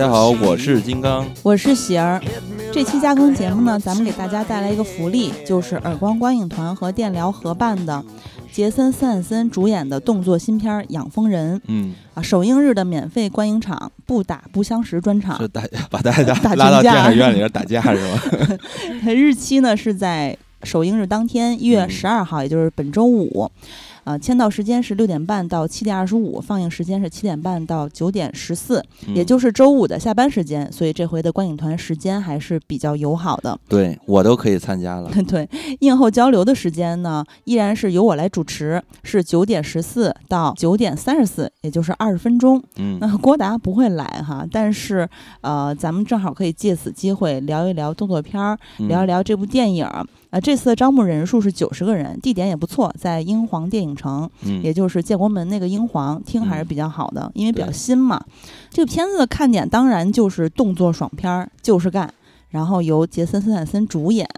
家好，我是金刚。我是喜儿。这期加更节目呢，咱们给大家带来一个福利，就是耳光观影团和电疗合办的杰森斯坦森主演的动作新片《养蜂人》嗯，啊，首映日的免费观影场不打不相识专场是，打把大家打 拉到电影院里边打架是吗？日期呢是在首映日当天，一月嗯十二号，也就是本周五。呃，签到时间是六点半到七点二十五，放映时间是七点半到九点十四，也嗯就是周五的下班时间，所以这回的观影团时间还是比较友好的。对我都可以参加了。对，映后交流的时间呢，依然是由我来主持，是九点十四到九点三十四，也就是二十分钟。嗯那郭达不会来哈，但是呃，咱们正好可以借此机会聊一聊动作片儿，嗯聊一聊这部电影儿。啊、这次的招募人数是九十个人，地点也不错，在英皇电影城，嗯也就是建国门那个英皇，听还是嗯比较好的，因为比较新嘛。这个片子的看点当然就是动作爽片儿，就是干。然后由杰森·斯坦森主演。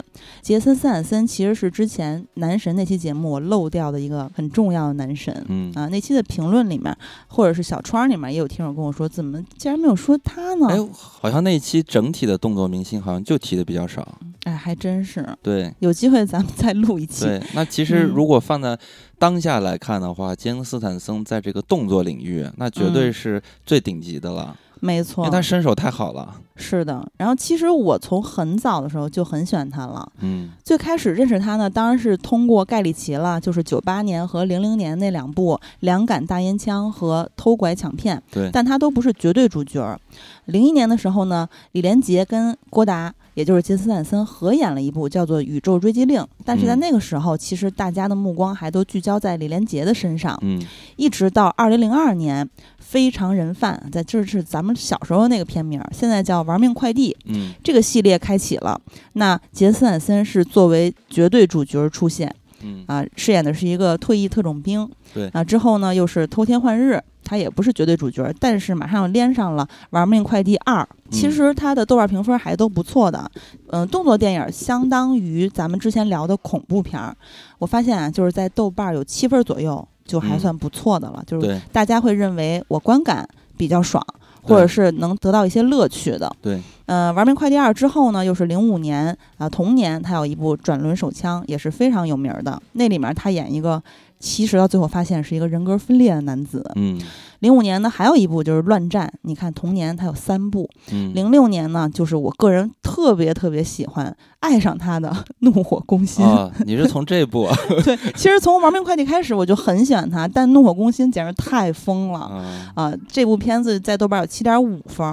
杰森·斯坦森其实是之前男神那期节目我漏掉的一个很重要的男神。嗯，啊，那期的评论里面，或者是小窗里面，也有听友跟我说，怎么竟然没有说他呢？哎，好像那一期整体的动作明星好像就提的比较少。哎，还真是，对有机会咱们再录一期。对，那其实嗯如果放在当下来看的话，杰森斯坦森在这个动作领域，那绝对嗯是最顶级的了，因没错因为，他身手太好了。是的。然后其实我从很早的时候就很喜欢他了。嗯最开始认识他呢，当然是通过盖里奇了，就是九八年和零零年那两部《两杆大烟枪》和《偷拐抢骗》，对，但他都不是绝对主角。零一年的时候呢，李连杰跟郭达，也就是杰斯坦森合演了一部叫做《宇宙追击令》，但是在嗯那个时候，其实大家的目光还都聚焦在李连杰的身上。嗯一直到二零零二年，《非常人贩》在这是咱们小时候那个片名，现在叫《玩命快递》。嗯这个系列开启了，那杰斯坦森是作为绝对主角出现嗯啊，饰演的是一个退役特种兵。对啊，之后呢又是偷天换日，他也不是绝对主角，但是马上又连上了《玩命快递二》。其嗯实他的豆瓣评分还都不错的，嗯、动作电影相当于咱们之前聊的恐怖片儿。我发现啊，就是在豆瓣有七分左右，就还嗯算不错的了，就是大家会认为我观感比较爽，或者是能得到一些乐趣的。对，呃，《玩命快递二》之后呢，又是零五年啊、同年他有一部《转轮手枪》，也是非常有名儿的。那里面他演一个，其实到最后发现是一个人格分裂的男子。嗯零五年呢，还有一部就是《乱战》，你看同年它有三部。嗯，零六年呢，就是我个人特别特别喜欢、爱上他的《怒火攻心》啊，你是从这部啊 对，其实从《玩命快递》开始我就很喜欢他，但《怒火攻心》简直太疯了。啊啊，这部片子在豆瓣有七点五分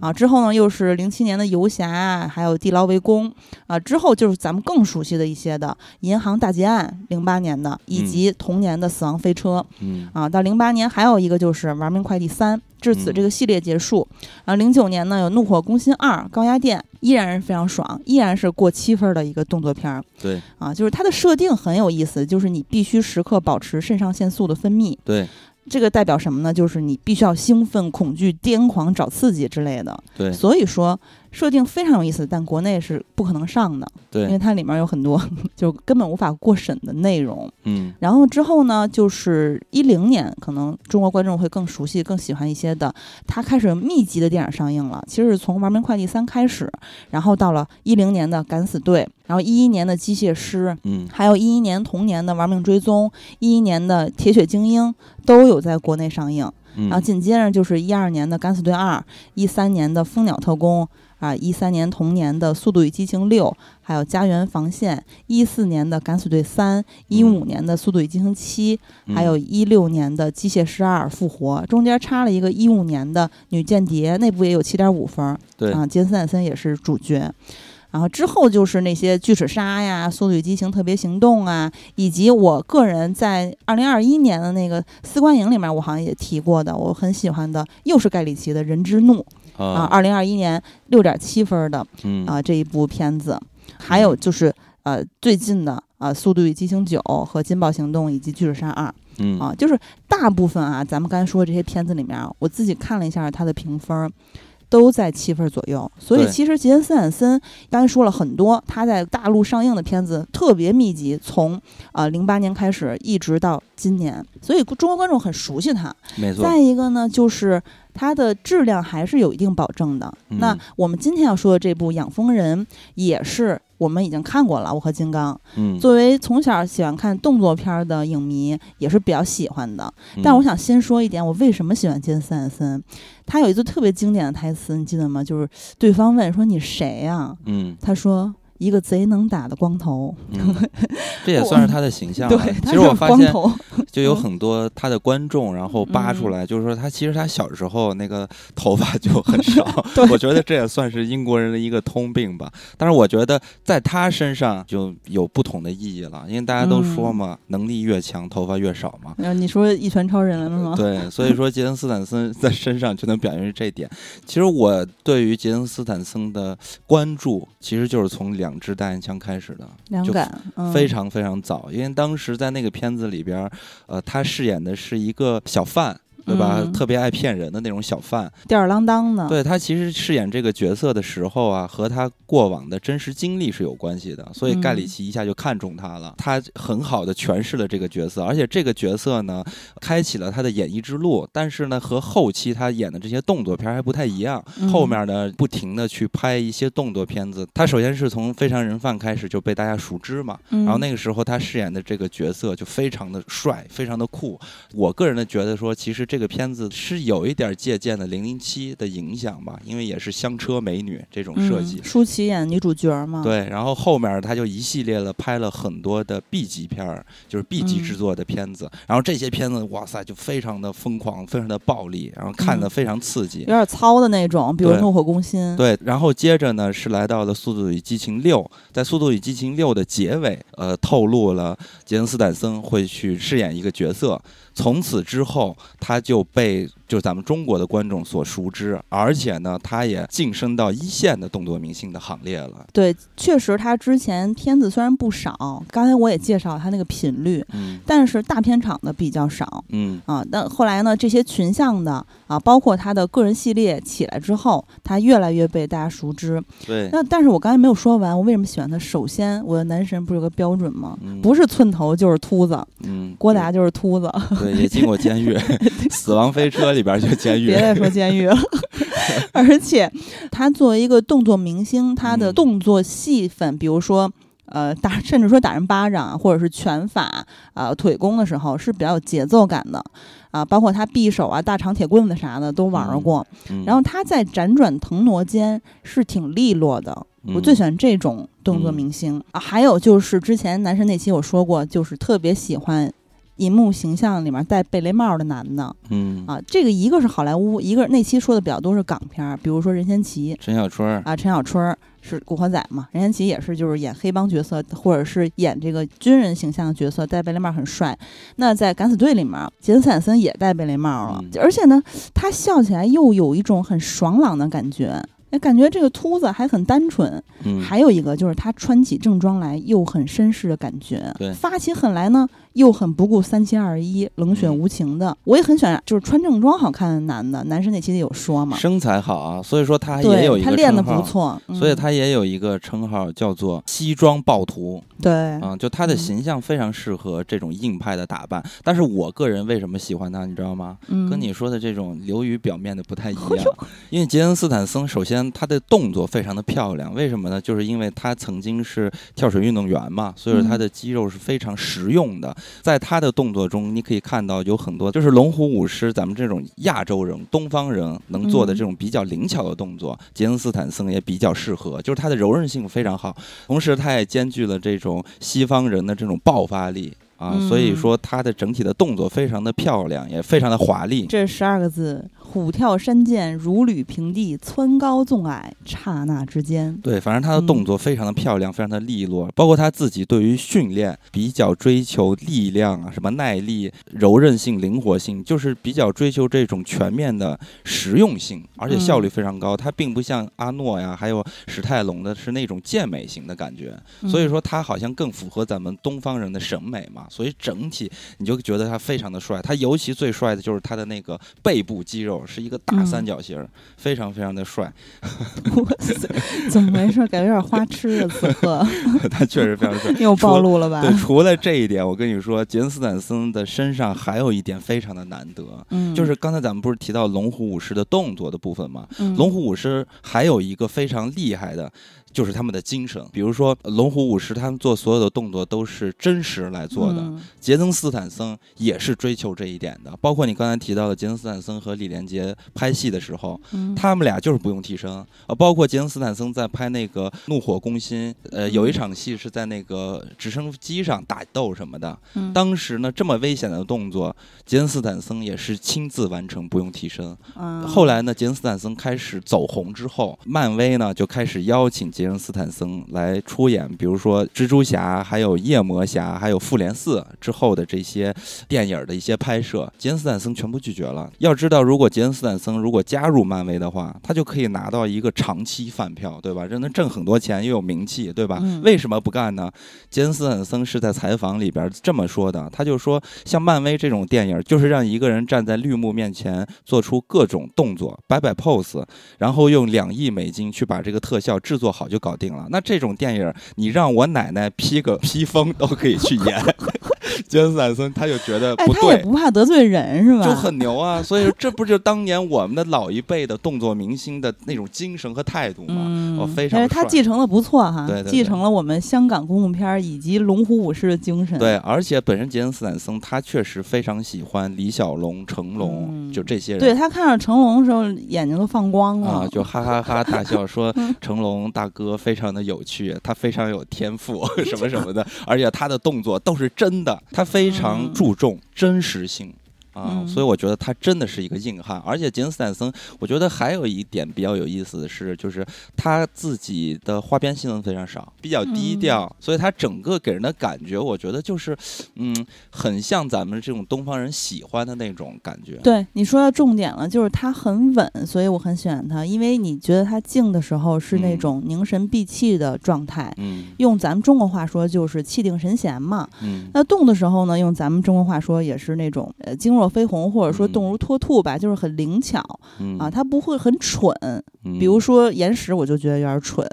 啊。之后呢，又是零七年的《游侠》啊，还有《地牢围攻》啊。之后就是咱们更熟悉的一些的《银行大劫案》，零八年的，以嗯及同年的《死亡飞车》嗯啊。到零八年还有一个就是《玩命快递三》，至此嗯这个系列结束。然后，零九年呢有《怒火攻心二》高压电，依然是非常爽，依然是过七分儿的一个动作片儿对啊。就是它的设定很有意思，就是你必须时刻保持肾上腺素的分泌。对这个代表什么呢？就是你必须要兴奋、恐惧、癫狂、找刺激之类的。对所以说设定非常有意思，但国内是不可能上的，因为，它里面有很多 就根本无法过审的内容。嗯然后之后呢，就是一零年，可能中国观众会更熟悉、更喜欢一些的，它开始密集的电影上映了。其实是从《玩命快递三》开始，然后到了一零年的《敢死队》，然后一一年的《机械师》，嗯还有一一年同年的《玩命追踪》，一一年的《铁血精英》都有在国内上映。嗯，然后紧接着就是一二年的《敢死队二》，一三年的《蜂鸟特工》啊，一三年同年的《速度与激情六》，还有《家园防线》，一四年的《敢死队三》，一五年的《速度与激情七》，嗯。还有一六年的《机械师二：复活》，中间插了一个一五年的《女间谍》，那部也有七点五分对。啊，杰森斯坦森也是主角。然后之后就是那些巨齿鲨呀、速度与激情特别行动啊，以及我个人在二零二一年的那个丝观影里面，我好像也提过的，我很喜欢的，又是盖里奇的《人之怒》啊，啊二零二一年六点七分的嗯啊这一部片子，还有就是呃最近的啊《速度与激情九》和《金爆行动》以及《巨齿鲨二》嗯啊，就是大部分啊咱们刚才说的这些片子里面啊，我自己看了一下它的评分儿。都在七分左右。所以其实杰森斯坦森刚才说了很多，他在大陆上映的片子特别密集，从啊零八年开始一直到今年，所以中国观众很熟悉他。没错，再一个呢，就是它的质量还是有一定保证的。嗯那我们今天要说的这部《养蜂人》也是我们已经看过了，我和金刚。嗯，作为从小喜欢看动作片儿的影迷，也是比较喜欢的。嗯但我想先说一点，我为什么喜欢杰森斯坦森？他有一句特别经典的台词，你记得吗？就是对方问说：“你谁呀、嗯他说：“一个贼能打的光头。嗯，这也算是他的形象对了。，他其实我发现，就有嗯很多他的观众，然后扒出来，就是说他其实他小时候那个头发就很少。我觉得这也算是英国人的一个通病吧。但是我觉得在他身上就有不同的意义了，因为大家都说嗯嘛，能力越强，头发越少嘛。啊你说一拳超人了吗？对，所以说杰森斯坦森在身上就能表现出这一点。其实我对于杰森斯坦森的关注，其实就是从两支大烟枪开始的。就两感，嗯、非常非常早，因为当时在那个片子里边，呃，他饰演的是一个小贩。对吧？嗯特别爱骗人的那种小贩，吊儿郎当的。对他其实饰演这个角色的时候啊，和他过往的真实经历是有关系的，所以盖里嗯奇一下就看中他了。他很好的诠释了这个角色，而且这个角色呢，开启了他的演艺之路。但是呢，和后期他演的这些动作片还不太一样。嗯后面呢，不停的去拍一些动作片子。他首先是从《非常人贩》开始就被大家熟知嘛，嗯，然后那个时候他饰演的这个角色就非常的帅，非常的酷。我个人的觉得说，其实这个片子是有一点借鉴的《零零七》的影响吧，因为也是香车美女这种设计嗯、。舒淇演女主角嘛，，对，然后后面他就一系列的拍了很多的 B 级片儿，就是 B 级制作的片子。然后这些片子，哇塞，就非常的疯狂，非常的暴力，然后看得嗯非常刺激。有点糙的那种，比如《怒火攻心》。对，然后接着呢是来到了《速度与激情六》，在《速度与激情六》的结尾，呃，透露了杰森斯坦森会去饰演一个角色。从此之后，他就被就是咱们中国的观众所熟知，而且呢，他也晋升到一线的动作明星的行列了。对，确实他之前片子虽然不少，刚才我也介绍他那个频率，嗯但是大片场的比较少。嗯啊，但后来呢，这些群像的啊，包括他的个人系列起来之后，他越来越被大家熟知。对，那但是我刚才没有说完，我为什么喜欢他？首先，我的男神不是有个标准吗？嗯不是寸头就是秃子，嗯，郭达就是秃子。对也进过监狱，《死亡飞车》里边就监狱别。再说监狱了。而且，他作为一个动作明星，他的嗯动作戏份，比如说。呃，打甚至说打人巴掌，或者是拳法、呃腿功的时候，是比较有节奏感的，啊、包括他匕首啊、大长铁棍子啥的都玩儿过。嗯然后他在辗转腾挪间是挺利落的，我最喜欢这种动作嗯明星、啊。还有就是之前男神那期我说过，就是特别喜欢银幕形象里面戴贝雷帽的男的，嗯。啊，这个一个是好莱坞，一个那期说的比较多是港片儿，比如说任贤齐。陈小春儿。啊，陈小春儿是古惑仔嘛，任贤齐也是就是演黑帮角色，或者是演这个军人形象的角色，戴贝雷帽很帅。那在敢死队里面，杰森斯坦森也戴贝雷帽了，嗯。而且呢，他笑起来又有一种很爽朗的感觉。哎，感觉这个秃子还很单纯，嗯。还有一个就是他穿起正装来又很绅士的感觉，对。发起狠来呢又很不顾三七二十一、冷血嗯无情的。我也很喜欢，就是穿正装好看的男的，男生那期里有说嘛，身材好啊，所以说他也有一个对他练的不错，嗯所以他也有一个称号叫做“西装暴徒”对，嗯、就他的嗯形象非常适合这种硬派的打扮。但是我个人为什么喜欢他，你知道吗？嗯，跟你说的这种流于表面的不太一样，因为杰森斯坦森首先他的动作非常的漂亮，为什么呢？就是因为他曾经是跳水运动员嘛，所以说他的肌肉是非常实用的。在他的动作中，你可以看到有很多就是龙虎舞狮咱们这种亚洲人、东方人能做的这种比较灵巧的动作，杰森斯坦森也比较适合，就是他的柔韧性非常好，同时他也兼具了这种西方人的这种爆发力。啊，所以嗯说他的整体的动作非常的漂亮，也非常的华丽。这十二个字：虎跳山涧，如履平地，蹿高纵矮，刹那之间。对，反正他的嗯动作非常的漂亮，非常的利落，包括他自己对于训练比较追求力量啊，什么耐力、柔韧性、灵活性，就是比较追求这种全面的实用性，而且效率嗯非常高。他并不像阿诺呀，还有史泰龙的是那种健美型的感觉，所以嗯说他好像更符合咱们东方人的审美嘛。所以整体你就觉得他非常的帅。他尤其最帅的就是他的那个背部肌肉是一个大嗯三角形儿，非常非常的帅。哇塞，怎么回事？感觉有点花痴啊！此刻 他确实非常帅。又暴露了吧？对，除了这一点，我跟你说，杰森斯坦森的身上还有一点非常的难得，嗯，就是刚才咱们不是提到龙虎武师的动作的部分吗？嗯龙虎武师还有一个非常厉害的，就是他们的精神。比如说，龙虎武师他们做所有的动作都是真实来做的，嗯杰森斯坦森也是追求这一点的。包括你刚才提到的杰森斯坦森和李连杰拍戏的时候，嗯他们俩就是不用替身。呃，包括杰森斯坦森在拍那个《怒火攻心》，呃，有一场戏是在那个直升机上打斗什么的。嗯当时呢，这么危险的动作，杰森斯坦森也是亲自完成，不用替身。嗯后来呢，杰森斯坦森开始走红之后，漫威呢就开始邀请杰森斯坦森来出演，比如说蜘蛛侠、还有夜魔侠、还有复联四之后的这些电影的一些拍摄，杰森斯坦森全部拒绝了。要知道，如果杰森斯坦森如果加入漫威的话，他就可以拿到一个长期饭票，对吧？这能挣很多钱，又有名气，对吧？嗯为什么不干呢？杰森斯坦森是在采访里边这么说的，他就说，像漫威这种电影，就是让一个人站在绿幕面前做出各种动作，摆摆 pose，然后用两亿美金去把这个特效制作好就搞定了。那这种电影，你让我奶奶披个披风都可以去演。杰森斯坦森他就觉得哎，不他也对。不怕得罪人是吧？就很牛啊，所以这不就当年我们的老一辈的动作明星的那种精神和态度吗？嗯，哦非常但是他继承的不错哈，对对对继承了我们香港公共片儿以及龙虎武师的精神。对，而且本身杰森斯坦森他确实非常喜欢李小龙、成龙，嗯就这些人。对他看上成龙的时候，眼睛都放光了。啊，就哈哈哈 大笑，说嗯成龙大哥非常的有趣，他非常有天赋，什么什么的，而且他的动作都是真的，他非常注重真实性。啊，嗯。所以我觉得他真的是一个硬汉，而且杰森斯坦森，我觉得还有一点比较有意思的是，就是他自己的花边新闻非常少，比较低嗯。调，所以他整个给人的感觉，我觉得就是，嗯，很像咱们这种东方人喜欢的那种感觉。对你说到重点了，就是他很稳，所以我很喜欢他，因为你觉得他静的时候是那嗯。种凝神闭气的状态，嗯。用咱们中国话说就是气定神闲嘛。嗯。那动的时候呢，用咱们中国话说也是那种呃惊若飞鸿，或者说嗯动如脱兔吧，就是很灵巧嗯啊，他不会很蠢。嗯比如说岩石，我就觉得有点蠢。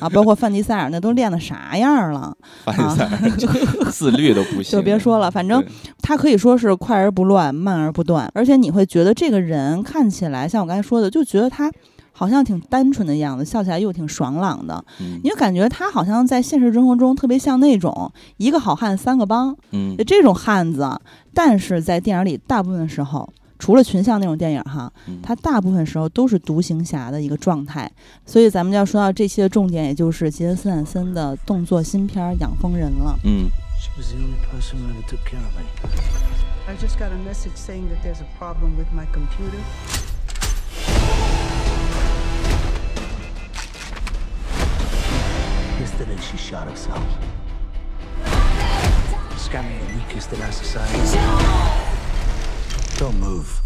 啊，包括范迪塞尔那都练的啥样了，范迪塞尔就 自律都不行，就别说了，反正他可以说是快而不乱，慢而不断，而且你会觉得这个人看起来像我刚才说的，就觉得他好像挺单纯的样子，笑起来又挺爽朗的，嗯你就感觉他好像在现实生活中特别像那种一个好汉三个帮嗯这种汉子，但是在电影里大部分时候。除了群像那种电影哈，它大部分时候都是独行侠的一个状态，所以咱们就要说到这期的重点，也就是杰森斯坦森的动作新片《养蜂人》了。嗯. I just got a message saying that there's a problem with my computer. Yesterday, she shot herself. Scamming the weakest in our society. Don't move.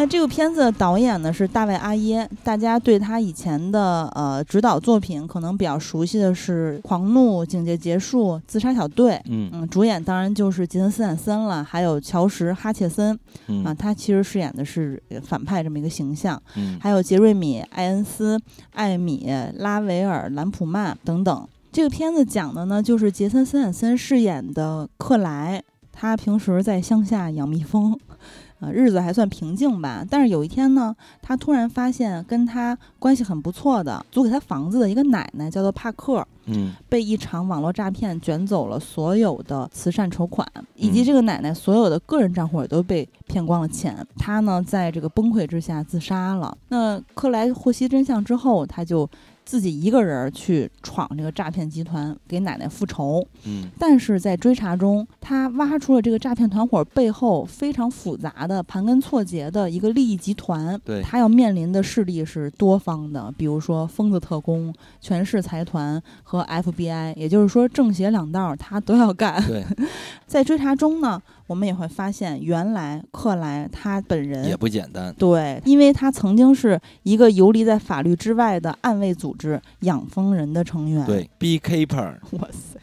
那这个片子的导演呢是大卫阿耶，大家对他以前的呃指导作品可能比较熟悉的是《狂怒》《警戒结束》《自杀小队》。嗯嗯，主演当然就是杰森斯坦森了，还有乔什哈切森嗯啊，他其实饰演的是呃反派这么一个形象，嗯还有杰瑞米·艾恩斯、艾米、拉维尔、兰普曼等等。这个片子讲的呢，就是杰森斯坦森饰演的克莱，他平时在乡下养蜜蜂，呃，日子还算平静吧。但是有一天呢，他突然发现跟他关系很不错的租给他房子的一个奶奶叫做帕克，嗯被一场网络诈骗卷走了所有的慈善筹款，以及嗯这个奶奶所有的个人账户也都被骗光了钱。他呢，在这个崩溃之下自杀了。那克莱获悉真相之后，他就自己一个人儿去闯这个诈骗集团，给奶奶复仇。嗯但是在追查中，他挖出了这个诈骗团伙背后非常复杂的、盘根错节的一个利益集团。对他要面临的势力是多方的，比如说疯子特工、权势财团和 FBI，也就是说正邪两道他都要干。对 在追查中呢，我们也会发现，原来克莱他本人也不简单。对，因为他曾经是一个游离在法律之外的暗卫组织养蜂人的成员。，对，beekeeper，哇塞，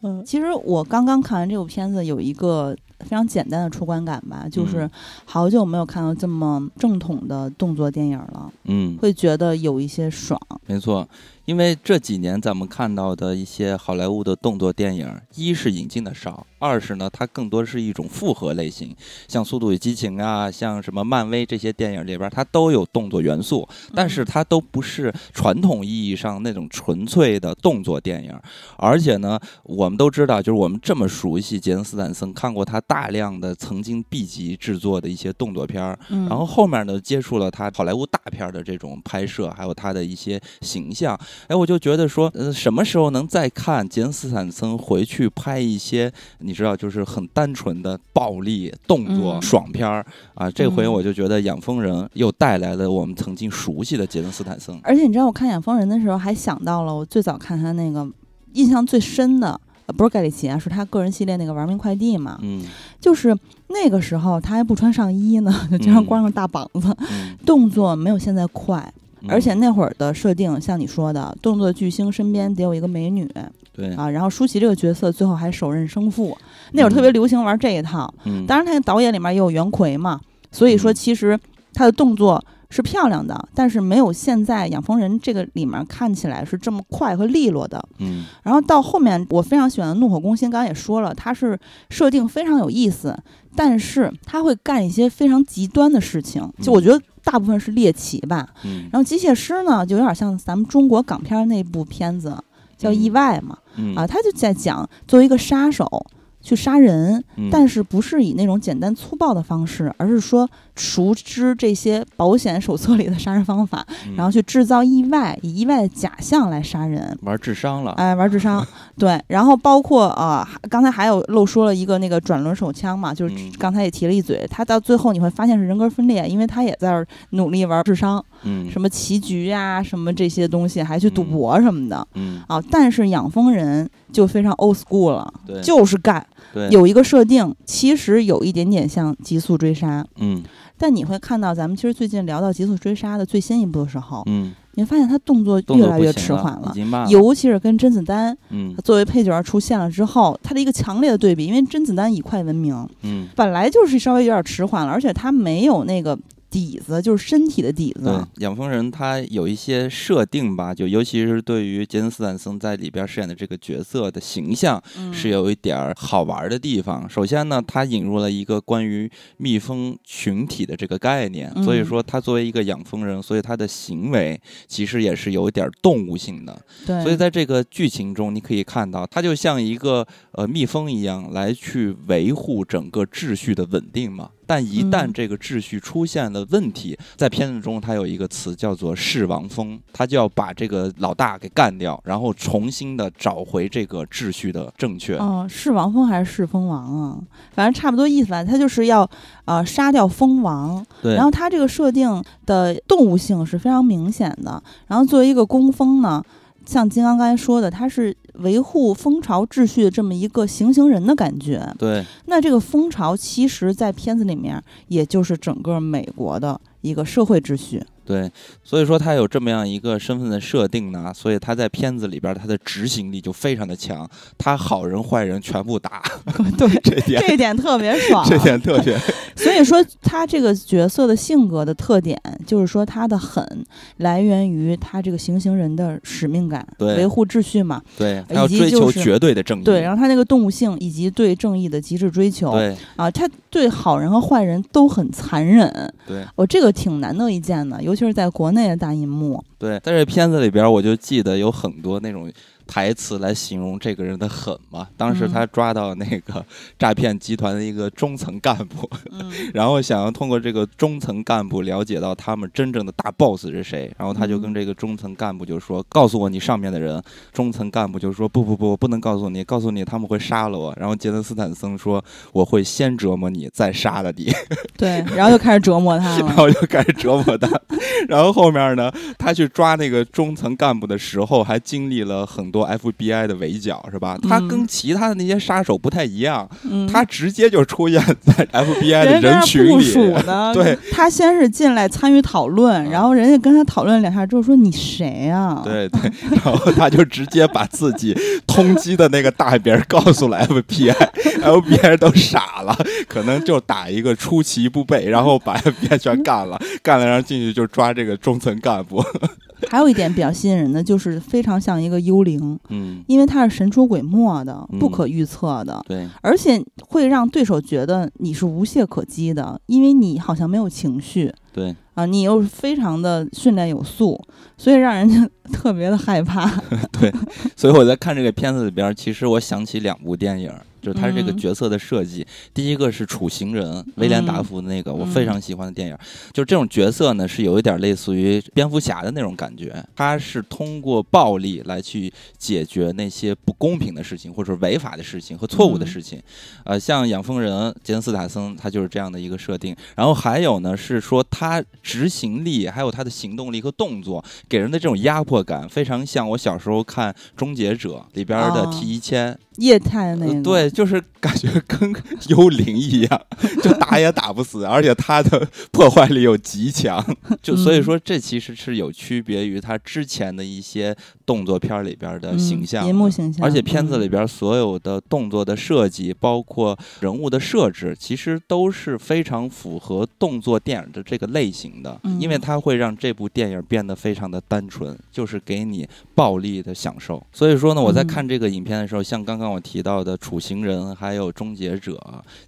嗯，其实我刚刚看完这部片子，有一个非常简单的出观感吧，就是嗯好久没有看到这么正统的动作电影了，嗯，会觉得有一些爽。没错，因为这几年咱们看到的一些好莱坞的动作电影，一是引进的少，二是呢，它更多是一种复合类型，像《速度与激情》啊，像什么漫威这些电影里边，它都有动作元素，但是它都不是传统意义上那种纯粹的动作电影。而且呢，我们都知道，就是我们这么熟悉杰森斯坦森，看过他大量的曾经 B 级制作的一些动作片儿，嗯，然后后面呢，接触了他好莱坞大片的这种拍摄，还有他的一些形象，哎，我就觉得说，呃，什么时候能再看杰森斯坦森回去拍一些，你知道，就是很单纯的暴力动作、嗯爽片儿啊？这回嗯我就觉得《养蜂人》又带来了我们曾经熟悉的杰森斯坦森。而且你知道，我看《养蜂人》的时候，还想到了我最早看他那个印象最深的。呃不是盖里奇啊，是他个人系列那个《玩命快递》嘛，嗯就是那个时候他还不穿上衣呢，就经常嗯光着大膀子，嗯，动作没有现在快，嗯而且那会儿的设定，像你说的，动作巨星身边得有一个美女。对，啊，然后舒淇这个角色最后还手刃生父，那会儿特别流行玩这一套。嗯，当然，他导演里面也有袁奎嘛，所以说嗯。其实他的动作是漂亮的，但是没有现在养蜂人这个里面看起来是这么快和利落的。嗯然后到后面，我非常喜欢的怒火攻心，刚刚也说了，它是设定非常有意思，但是他会干一些非常极端的事情，就我觉得大部分是猎奇吧。嗯然后机械师呢，就有点像咱们中国港片那部片子叫《意外》嘛，嗯啊，他就在讲作为一个杀手去杀人，嗯但是不是以那种简单粗暴的方式，而是说熟知这些保险手册里的杀人方法，嗯。然后去制造意外，以意外的假象来杀人。玩智商了，哎，玩智商，对，然后包括啊、还刚才还有漏说了一个那个转轮手枪嘛，就是嗯。刚才也提了一嘴，他到最后你会发现是人格分裂，因为他也在努力玩智商，嗯。什么棋局呀、什么这些东西，还去赌嗯。博什么的、嗯，啊。但是养蜂人就非常 old school 了，对，就是干。对，有一个设定，其实有一点点像极速追杀，嗯。但你会看到咱们其实最近聊到极速追杀的最新一部的时候，嗯，你会发现他动作越来越迟缓了。尤其是跟甄子丹嗯。作为配角出现了之后，他的一个强烈的对比，因为甄子丹以快闻名，嗯。本来就是稍微有点迟缓了，而且他没有那个底子，就是身体的底对子。，养蜂人他有一些设定吧，就尤其是对于杰森斯坦森在里边饰演的这个角色的形象，嗯是有一点儿好玩的地方。首先呢，他引入了一个关于蜜蜂群体的这个概念，嗯所以说他作为一个养蜂人，所以他的行为其实也是有一点儿动物性的。对，所以在这个剧情中，你可以看到，他就像一个呃蜜蜂一样，来去维护整个秩序的稳定嘛。但一旦嗯这个秩序出现了问题，在片子中它有一个词叫做“弑王蜂”，他就要把这个老大给干掉，然后重新的找回这个秩序的正确。哦，是王蜂还是是蜂王啊？反正差不多意思吧。他就是要呃杀掉蜂王，对，然后它这个设定的动物性是非常明显的。然后作为一个工蜂呢，像金刚刚才说的，它是维护蜂巢秩序的这么一个行刑人的感觉。对，那这个蜂巢其实，在片子里面，也就是整个美国的一个社会秩序。对，所以说他有这么样一个身份的设定呢，所以他在片子里边他的执行力就非常的强，他好人坏人全部打，对，这点这点特别爽。这点特别，所以说，他这个角色的性格的特点，就是说他的狠来源于他这个行刑人的使命感，对维护秩序嘛。对，他要追求就是绝对的正义，对，然后他那个动物性以及对正义的极致追求，对啊，他对好人和坏人都很残忍。对我、这个挺难得一见的，尤其是在国内的大银幕。对，在这片子里边，我就记得有很多那种台词来形容这个人的狠嘛。当时嗯他抓到那个诈骗集团的一个中层干部，嗯 然后想要通过这个中层干部了解到他们真正的大 boss 是谁，然后他就跟嗯这个中层干部就说：“告诉我你上面的人。”中层干部就说：“不不不，我不能告诉你，告诉你他们会杀了我。”然后杰森斯坦森说：“我会先折磨你，再杀了你。”对，然后就开始折磨他然了。后就开始折磨他。然后后面呢，他去去抓那个中层干部的时候，还经历了很多 FBI 的围剿，是吧？他跟其他的那些杀手不太一样，嗯他直接就出现在 FBI 的人群里。呢，对，他先是进来参与讨论，嗯然后人家跟他讨论两下之后说你谁啊、对对，然后他就直接把自己通缉的那个大名儿告诉了 FBI，FBI 都傻了，可能就打一个出其不备，然后把 FBI 全干了，干了然后进去就抓这个中层干部。还有一点比较吸引人的就是非常像一个幽灵，嗯，因为它是神出鬼没的、嗯不可预测的，对，而且会让对手觉得你是无懈可击的，因为你好像没有情绪对，啊，你又非常的训练有素，所以让人家 特别的害怕。对所以我在看这个片子里边儿，其实我想起两部电影儿，就是他这个嗯角色的设计。第一个是《处刑人》，威廉达福的那个，我非常喜欢的电影。就是这种角色呢，是有一点类似于蝙蝠侠的那种感觉，他是通过暴力来去解决那些不公平的事情，或者违法的事情和错误的事情。呃，像养蜂人杰森斯坦森，他就是这样的一个设定。然后还有呢，是说他执行力，还有他的行动力和动作，给人的这种压迫感，非常像我小时候看《终结者》里边的哦 T 一千，液态的那个，呃对，就是感觉跟 幽灵一样，就打也打不死，而且它的破坏力又极强，就所以嗯。说这其实是有区别于它之前的一些动作片里边的嗯形象的，银幕形象，而且片子里嗯边所有的动作的设计，包括人物的设置，其实都是非常符合动作电影的这个类型的，嗯。因为它会让这部电影变得非常的单纯，就是给你暴力的享受。所以说呢，我在嗯。看这个影片的时候，像刚刚我提到的《楚行人》还有《终结者》，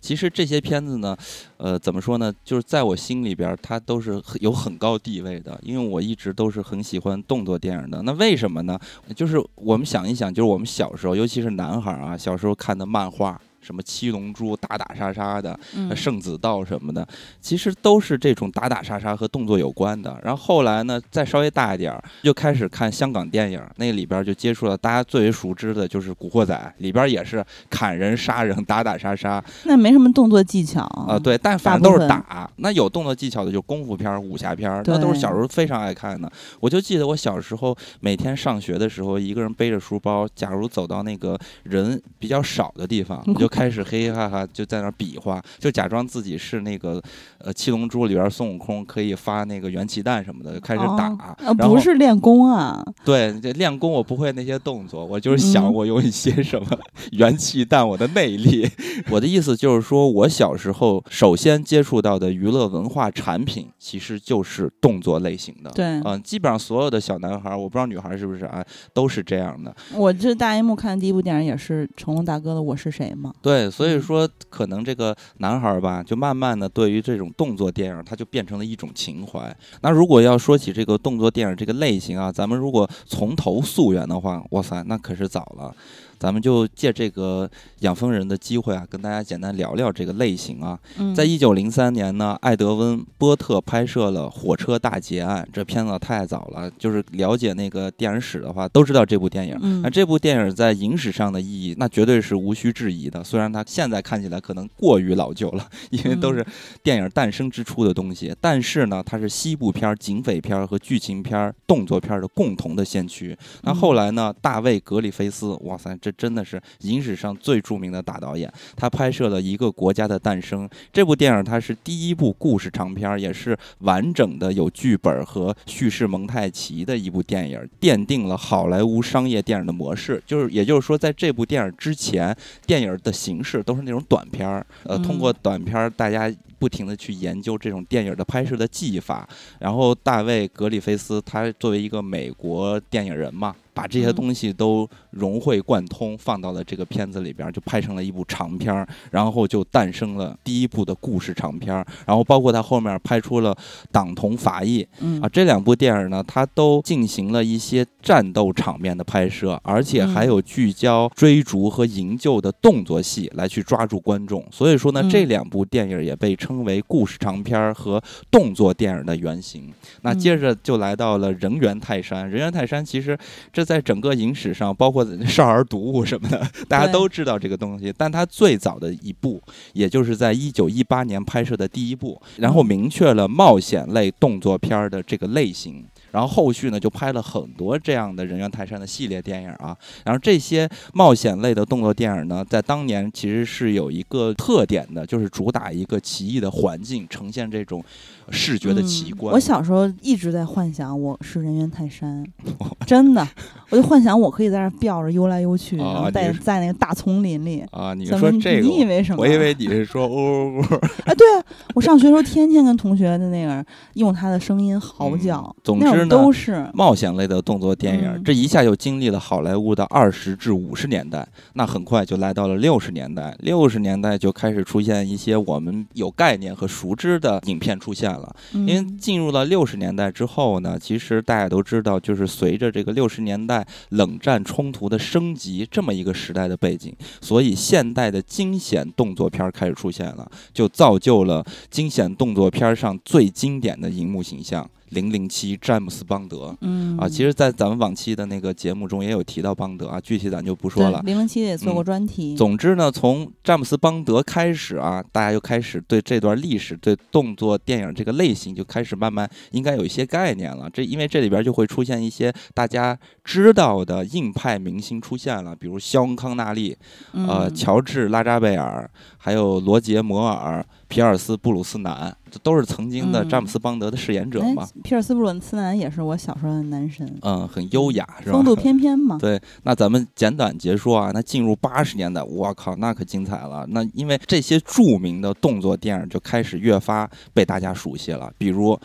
其实这些片子呢，呃，怎么说呢，就是在我心里边，它都是有很高地位的，因为我一直都是很喜欢动作电影的。那为什么呢？就是我们想一想，就是我们小时候，尤其是男孩啊，小时候看的漫画。什么七龙珠打打杀杀的，嗯圣子道什么的，其实都是这种打打杀杀和动作有关的。然后后来呢，再稍微大一点儿，就开始看香港电影，那里边就接触了大家最为熟知的就是《古惑仔》，里边也是砍人、杀人、打打杀杀那没什么动作技巧啊、对，但反正都是打。那有动作技巧的就功夫片儿、武侠片儿，那都是小时候非常爱看的。我就记得我小时候每天上学的时候，一个人背着书包，假如走到那个人比较少的地方，我就开始嘿嘿哈哈就在那儿比划，就假装自己是那个呃《七龙珠》里边孙悟空，可以发那个元气弹什么的，就开始打。哦呃，不是练功啊，对，这练功我不会那些动作，我就是想嗯我有一些什么元气弹，我的内力。我的意思就是说，我小时候首先接触到的娱乐文化产品，其实就是动作类型的。对嗯、基本上所有的小男孩儿，我不知道女孩儿是不是啊，都是这样的。我这大荧幕看的第一部电影也是成龙大哥的《我是谁》嘛，对，所以嗯说可能这个男孩儿吧，就慢慢的对于这种动作电影，他就变成了一种情怀。那如果要说起这个动作电影这个类型啊，咱们如果从头溯源的话，哇塞，那可是早了。咱们就借这个养蜂人的机会啊，跟大家简单聊聊这个类型啊。嗯，在一九零三年呢，艾德温·波特拍摄了《火车大劫案》，这片子太早了，就是了解那个电影史的话，都知道这部电影。嗯那这部电影在影史上的意义，那绝对是无需质疑的。虽然它现在看起来可能过于老旧了，因为都是电影诞生之初的东西，但是呢，它是西部片儿、警匪片儿和剧情片儿、动作片儿的共同的先驱。那后来呢，大卫·格里菲斯，哇塞，这真的是影史上最著名的大导演。他拍摄了一个国家的诞生这部电影，它是第一部故事长片，也是完整的有剧本和叙事蒙太奇的一部电影，奠定了好莱坞商业电影的模式。就是也就是说，在这部电影之前，电影的形式都是那种短片儿，呃，嗯通过短片儿大家。不停的去研究这种电影的拍摄的技法，然后大卫·格里菲斯他作为一个美国电影人嘛，把这些嗯。东西都融会贯通，放到了这个片子里边，就拍成了一部长片儿，然后就诞生了第一部的故事长片儿，然后包括他后面拍出了《党同伐异》嗯。啊，这两部电影呢，它都进行了一些战斗场面的拍摄，而且还有聚焦追逐和营救的动作戏来去抓住观众。所以说呢，嗯。这两部电影也被称为故事长片儿和动作电影的原型。那嗯。接着就来到了人猿泰山，人猿泰山其实这在整个影史上，包括 少儿读物什么的，大家都知道这个东西。但它最早的一部，也就是在一九一八年拍摄的第一部，然后明确了冒险类动作片儿的这个类型。然后后续呢就拍了很多这样的人猿泰山的系列电影啊。然后这些冒险类的动作电影呢，在当年其实是有一个特点的，就是主打一个奇异的环境，呈现这种视觉的奇观。嗯我小时候一直在幻想我是人猿泰山，真的，我就幻想我可以在那儿吊着游来游去，啊然后在在那个大丛林里。啊，你？说这个你以为什么？我以为你是说呜呜呜，啊，对啊，我上学的时候天天跟同学的那个用他的声音嚎叫，嗯总那都是冒险类的动作电影，嗯这一下就经历了好莱坞的二十至五十年代，那很快就来到了六十年代。六十年代就开始出现一些我们有概念和熟知的影片出现了。因为嗯进入了六十年代之后呢，其实大家都知道，就是随着这个六十年代冷战冲突的升级，这么一个时代的背景，所以现代的惊险动作片开始出现了，就造就了惊险动作片上最经典的荧幕形象——零零七詹姆斯邦德。嗯啊，其实，在咱们往期的那个节目中也有提到邦德啊，具体咱就不说了。零零七也做过嗯专题，总之呢，从詹姆斯邦德开始啊，大家就开始对这段历史、对动作电影这个类型就开始慢慢应该有一些概念了。这因为这里边就会出现一些大家知道的硬派明星出现了，比如肖恩康纳利、呃嗯乔治拉扎贝尔，还有罗杰摩尔、皮尔斯布鲁斯南，这都是曾经的嗯詹姆斯邦德的饰演者哎嘛。皮尔斯布鲁斯南也是我小时候的男神，嗯，很优雅，是吧？风度翩翩嘛。对，那咱们简短结说啊，那进入八十年代，我靠，那可精彩了。那因为这些著名的动作电影就开始越发被大家熟悉了，比如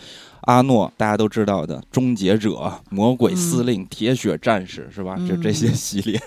阿诺，大家都知道的《终结者》《魔鬼司令》铁血战士》是吧？就这些嗯系列，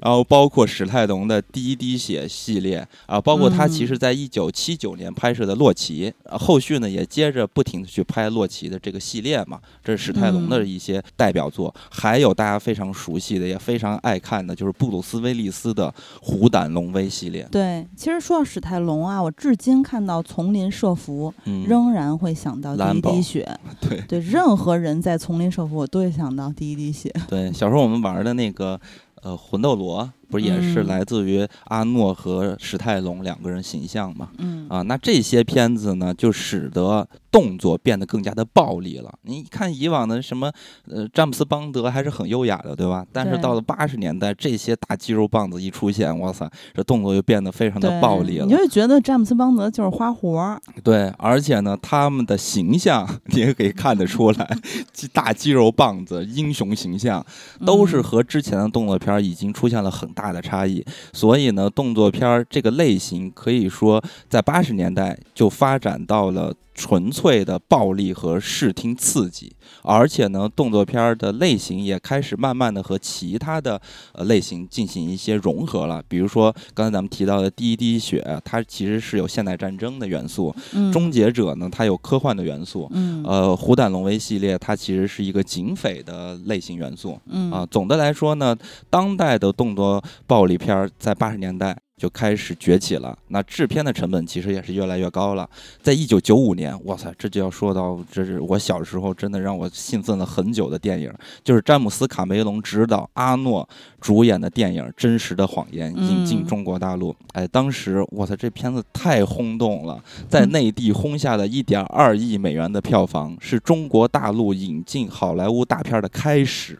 然后包括史泰龙的《第一滴血》系列啊，包括他其实在一九七九年拍摄的《洛奇》啊，后续呢也接着不停的去拍洛奇的这个系列嘛，这是史泰龙的嗯一些代表作。还有大家非常熟悉的，也非常爱看的，就是布鲁斯威利斯的《虎胆龙威》系列。对，其实说到史泰龙啊，我至今看到丛林设伏，嗯，仍然会想到第一滴血。对对，任何人在丛林设伏，我都会想到第一滴血。对，小时候我们玩的那个呃魂斗罗，不是也是嗯来自于阿诺和史泰龙两个人形象嘛？嗯啊，那这些片子呢，就使得动作变得更加的暴力了。你看以往的什么，呃，詹姆斯邦德还是很优雅的，对吧？但是到了八十年代，这些大肌肉棒子一出现，哇塞，这动作就变得非常的暴力了你。就会觉得詹姆斯邦德就是花活儿。对，而且呢，他们的形象 你也可以看得出来，大肌肉棒子、英雄形象，都是嗯和之前的动作片儿已经出现了很大的差异。所以呢，动作片儿这个类型可以说在八十年代就发展到了。纯粹的暴力和视听刺激，而且呢，动作片儿的类型也开始慢慢的和其他的呃类型进行一些融合了。比如说刚才咱们提到的《第一滴血》，它其实是有现代战争的元素；嗯终结者》呢，它有科幻的元素。嗯呃，虎胆龙威系列它其实是一个警匪的类型元素嗯啊。总的来说呢，当代的动作暴力片儿在八十年代就开始崛起了。那制片的成本其实也是越来越高了。在一九九五年，哇塞，这就要说到，这是我小时候真的让我兴奋了很久的电影，就是詹姆斯卡梅隆执导、阿诺主演的电影《真实的谎言》引进嗯中国大陆。哎，当时哇塞，这片子太轰动了，在内地轰下了一点二亿美元的票房，是中国大陆引进好莱坞大片的开始。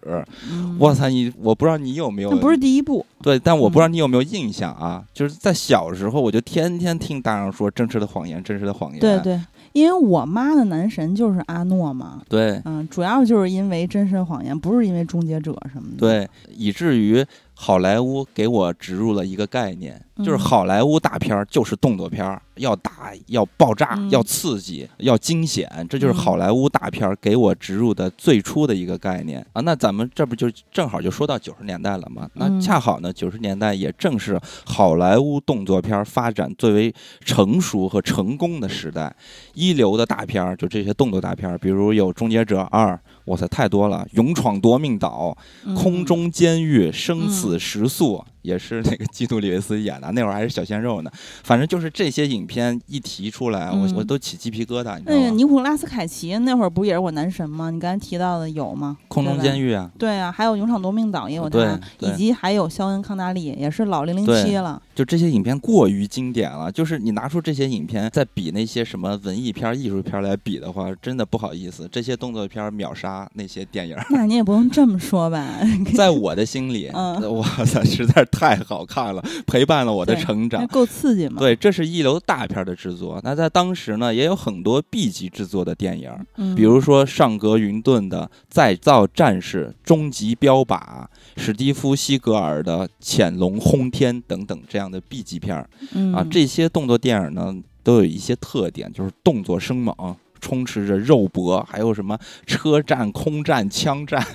嗯哇塞，你我不知道你有没有那不是第一部，对，但我不知道嗯你有没有印象啊？就是在小时候，我就天天听大人说真实的谎言，真实的谎言。对对，因为我妈的男神就是阿诺嘛。对嗯，主要就是因为真实的谎言，不是因为终结者什么的。，对，以至于好莱坞给我植入了一个概念，就是嗯好莱坞大片儿就是动作片儿，要打、要爆炸、嗯要刺激、要惊险，这就是嗯好莱坞大片儿给我植入的最初的一个概念啊。那咱们这不就正好就说到九十年代了吗？那嗯恰好呢，九十年代也正是好莱坞动作片儿发展最为成熟和成功的时代。一流的大片儿就这些动作大片儿，比如有《终结者二》，哇塞，太多了，《勇闯夺命岛》。嗯空中监狱、生死时速，也是那个基努里维斯演的，那会儿还是小鲜肉呢。反正就是这些影片一提出来，我嗯我都起鸡皮疙瘩，你知道那个吗？尼古拉斯凯奇那会儿不也是我男神吗？你刚才提到的有吗？空中监狱。啊，对啊，还有《勇闯夺命岛》也有对他，以及还有肖恩康纳利，也是老零零七了。就这些影片过于经典了，就是你拿出这些影片再比那些什么文艺片、艺术片来比的话，真的不好意思，这些动作片秒杀那些电影。那你也不用这么说吧？在我的心里，嗯哇塞，实在是太好看了，陪伴了我的成长。够刺激吗？对，这是一流大片儿的制作。那在当时呢，也有很多 B 级制作的电影比如说上格云顿的《再造战士》《终极标靶》，史蒂夫·西格尔的《潜龙轰天》等等这样的 B 级片儿嗯啊，这些动作电影呢都有一些特点，就是动作生猛。充斥着肉搏，还有什么车战、空战、枪战，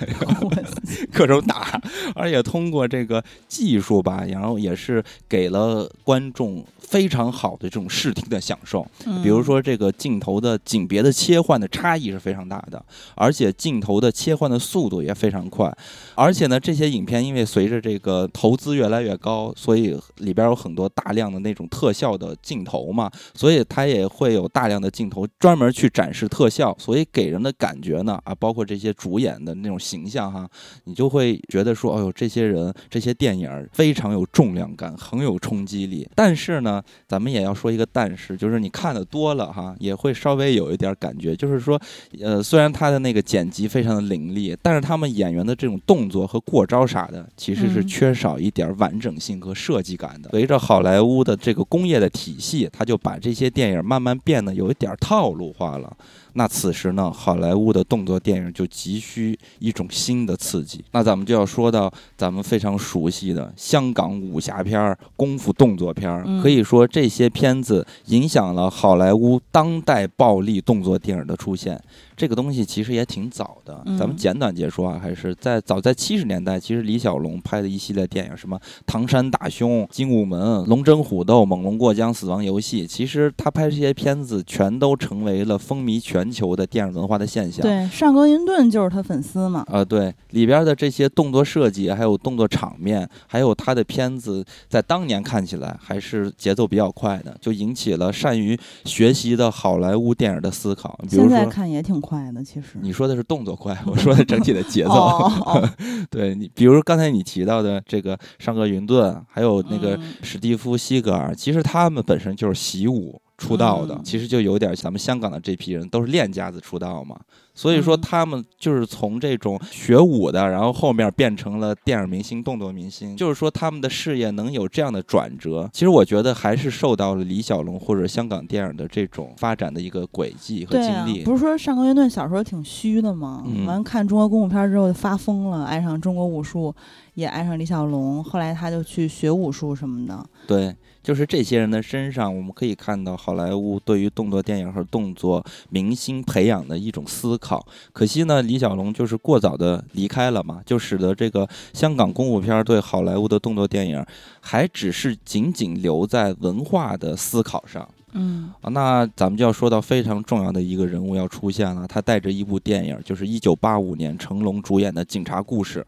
各种打，而且通过这个技术吧，然后也是给了观众非常好的这种视听的享受。比如嗯说这个镜头的景别的切换的差异是非常大的，而且镜头的切换的速度也非常快，而且呢，这些影片因为随着这个投资越来越高，所以里边有很多大量的那种特效的镜头嘛，所以它也会有大量的镜头专门去展示特效，所以给人的感觉呢啊，包括这些主演的那种形象哈，你就会觉得说，哎呦，这些人这些电影非常有重量感，很有冲击力。但是呢，咱们也要说一个但是，就是你看的多了哈，也会稍微有一点感觉，就是说，呃，虽然他的那个剪辑非常的凌厉，但是他们演员的这种动作和过招啥的，其实是嗯缺少一点完整性和设计感的。随着好莱坞的这个工业的体系，他就把这些电影慢慢变得有一点套路化了。那此时呢，好莱坞的动作电影就急需一种新的刺激。那咱们就要说到咱们非常熟悉的香港武侠片儿、功夫动作片可以说这些片子影响了好莱坞当代暴力动作电影的出现。这个东西其实也挺早的，嗯咱们简短解说啊，还是在早在七十年代，其实李小龙拍的一系列电影，什么《唐山大兄》《精武门》《龙争虎斗》《猛龙过江》《死亡游戏》，其实他拍这些片子全都成为了风靡全球的电影文化的现象。对上格云顿就是他粉丝嘛。啊、对里边的这些动作设计，还有动作场面，还有他的片子，在当年看起来还是节奏比较快的，就引起了善于学习的好莱坞电影的思考。比如现在说，看也挺快的，其实。你说的是动作快，我说的整体的节奏。哦哦 对你，比如刚才你提到的这个上格云顿，还有那个嗯史蒂夫·西格尔，其实他们本身就是习武出道的，嗯其实就有点咱们香港的这批人都是练家子出道嘛。所以说嗯他们就是从这种学武的，然后后面变成了电影明星、动作明星，就是说他们的事业能有这样的转折，其实我觉得还是受到了李小龙或者香港电影的这种发展的一个轨迹和经历。，不是说上格云顿小时候挺虚的吗？嗯完看中国功夫片之后就发疯了，爱上中国武术，也爱上李小龙。后来他就去学武术什么的。对，就是这些人的身上，我们可以看到好莱坞对于动作电影和动作明星培养的一种思考。可惜呢，李小龙就是过早的离开了嘛，就使得这个香港功夫片对好莱坞的动作电影还只是仅仅留在文化的思考上。嗯啊，那咱们就要说到非常重要的一个人物要出现了，他带着一部电影，就是一九八五年成龙主演的《警察故事》。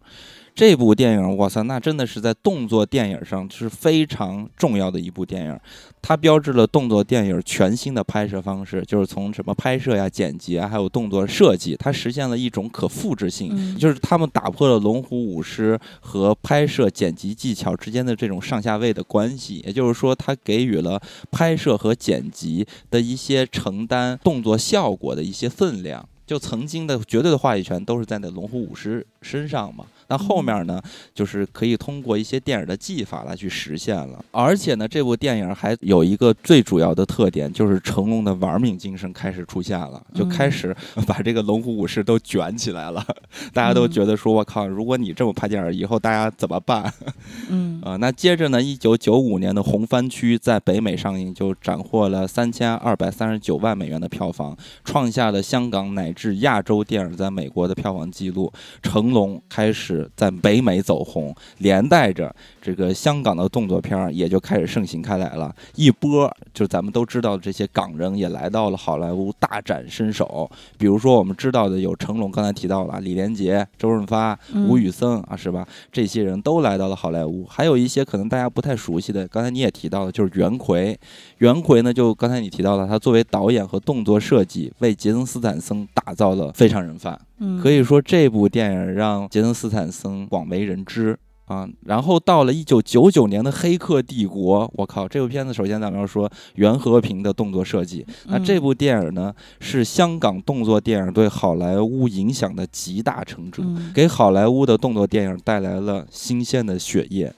这部电影，哇塞，那真的是在动作电影上是非常重要的一部电影，它标志了动作电影全新的拍摄方式，就是从什么拍摄呀、剪辑啊，还有动作设计，它实现了一种可复制性。嗯，就是他们打破了龙虎舞狮和拍摄剪辑技巧之间的这种上下位的关系，也就是说，它给予了拍摄和剪辑的一些承担动作效果的一些分量。就曾经的绝对的话语权都是在那龙虎舞狮身上嘛，那后面呢，就是可以通过一些电影的技法来去实现了。而且呢，这部电影还有一个最主要的特点，就是成龙的玩命精神开始出现了，就开始把这个龙虎武士都卷起来了。大家都觉得说，我靠，如果你这么拍电影，以后大家怎么办？嗯啊、那接着呢，一九九五年的《红番区》在北美上映，就斩获了三千二百三十九万美元的票房，创下了香港乃至亚洲电影在美国的票房纪录。成龙开始始在北美走红，连带着这个香港的动作片儿也就开始盛行开来了。一波就咱们都知道的这些港人也来到了好莱坞大展身手，比如说我们知道的有成龙，刚才提到了李连杰、周润发、嗯吴宇森啊，是吧？这些人都来到了好莱坞。还有一些可能大家不太熟悉的，刚才你也提到的，就是袁奎。袁奎呢，就刚才你提到了，他作为导演和动作设计，为杰森斯坦森打造了《非常人贩》。嗯，可以说这部电影让杰森斯坦森广为人知啊。然后到了一九九九年的《黑客帝国》，我靠，这部片子首先咱们要说袁和平的动作设计。那嗯这部电影呢，是香港动作电影对好莱坞影响的集大成者，嗯给好莱坞的动作电影带来了新鲜的血液。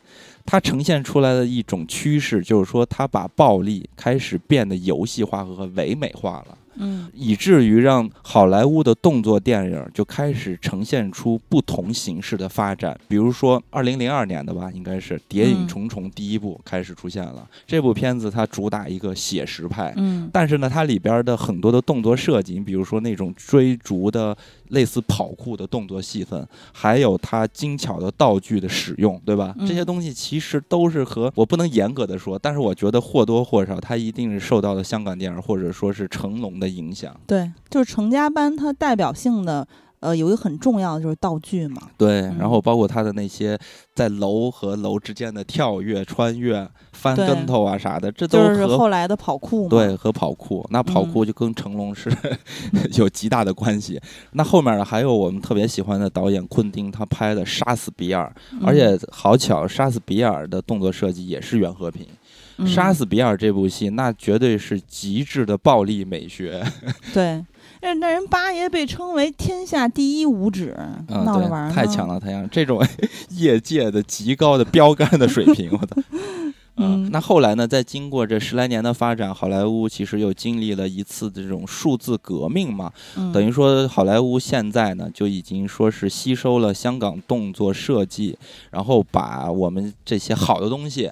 它呈现出来的一种趋势，就是说，它把暴力开始变得游戏化和唯美化了。嗯以至于让好莱坞的动作电影就开始呈现出不同形式的发展。比如说，二零零二年的吧，应该是《谍影重重》第一部开始出现了。这部片子它主打一个写实派，嗯但是呢，它里边的很多的动作设计，你比如说那种追逐的类似跑酷的动作戏份，还有它精巧的道具的使用，对吧？嗯这些东西其实都是和我不能严格的说，但是我觉得或多或少，它一定是受到了香港电影或者说是成龙的影响。对，就是成家班，它代表性的呃有一个很重要的就是道具嘛。对，嗯然后包括他的那些在楼和楼之间的跳跃、穿越、翻跟头啊啥的，这都是和后来的跑酷嘛。对，和跑酷，那跑嗯酷就跟成龙是 有极大的关系。那后面呢，还有我们特别喜欢的导演昆汀，他拍的《杀死比尔》，嗯，而且好巧，《杀死比尔》的动作设计也是袁和平。嗯杀死比尔》这部戏，那绝对是极致的暴力美学。对，那那人八爷被称为天下第一武指，嗯，闹着玩儿，太强了，太强了！这种 业界的极高的标杆的水平，我操！嗯那后来呢？在经过这十来年的发展，好莱坞其实又经历了一次这种数字革命嘛，嗯等于说好莱坞现在呢就已经说是吸收了香港动作设计，然后把我们这些好的东西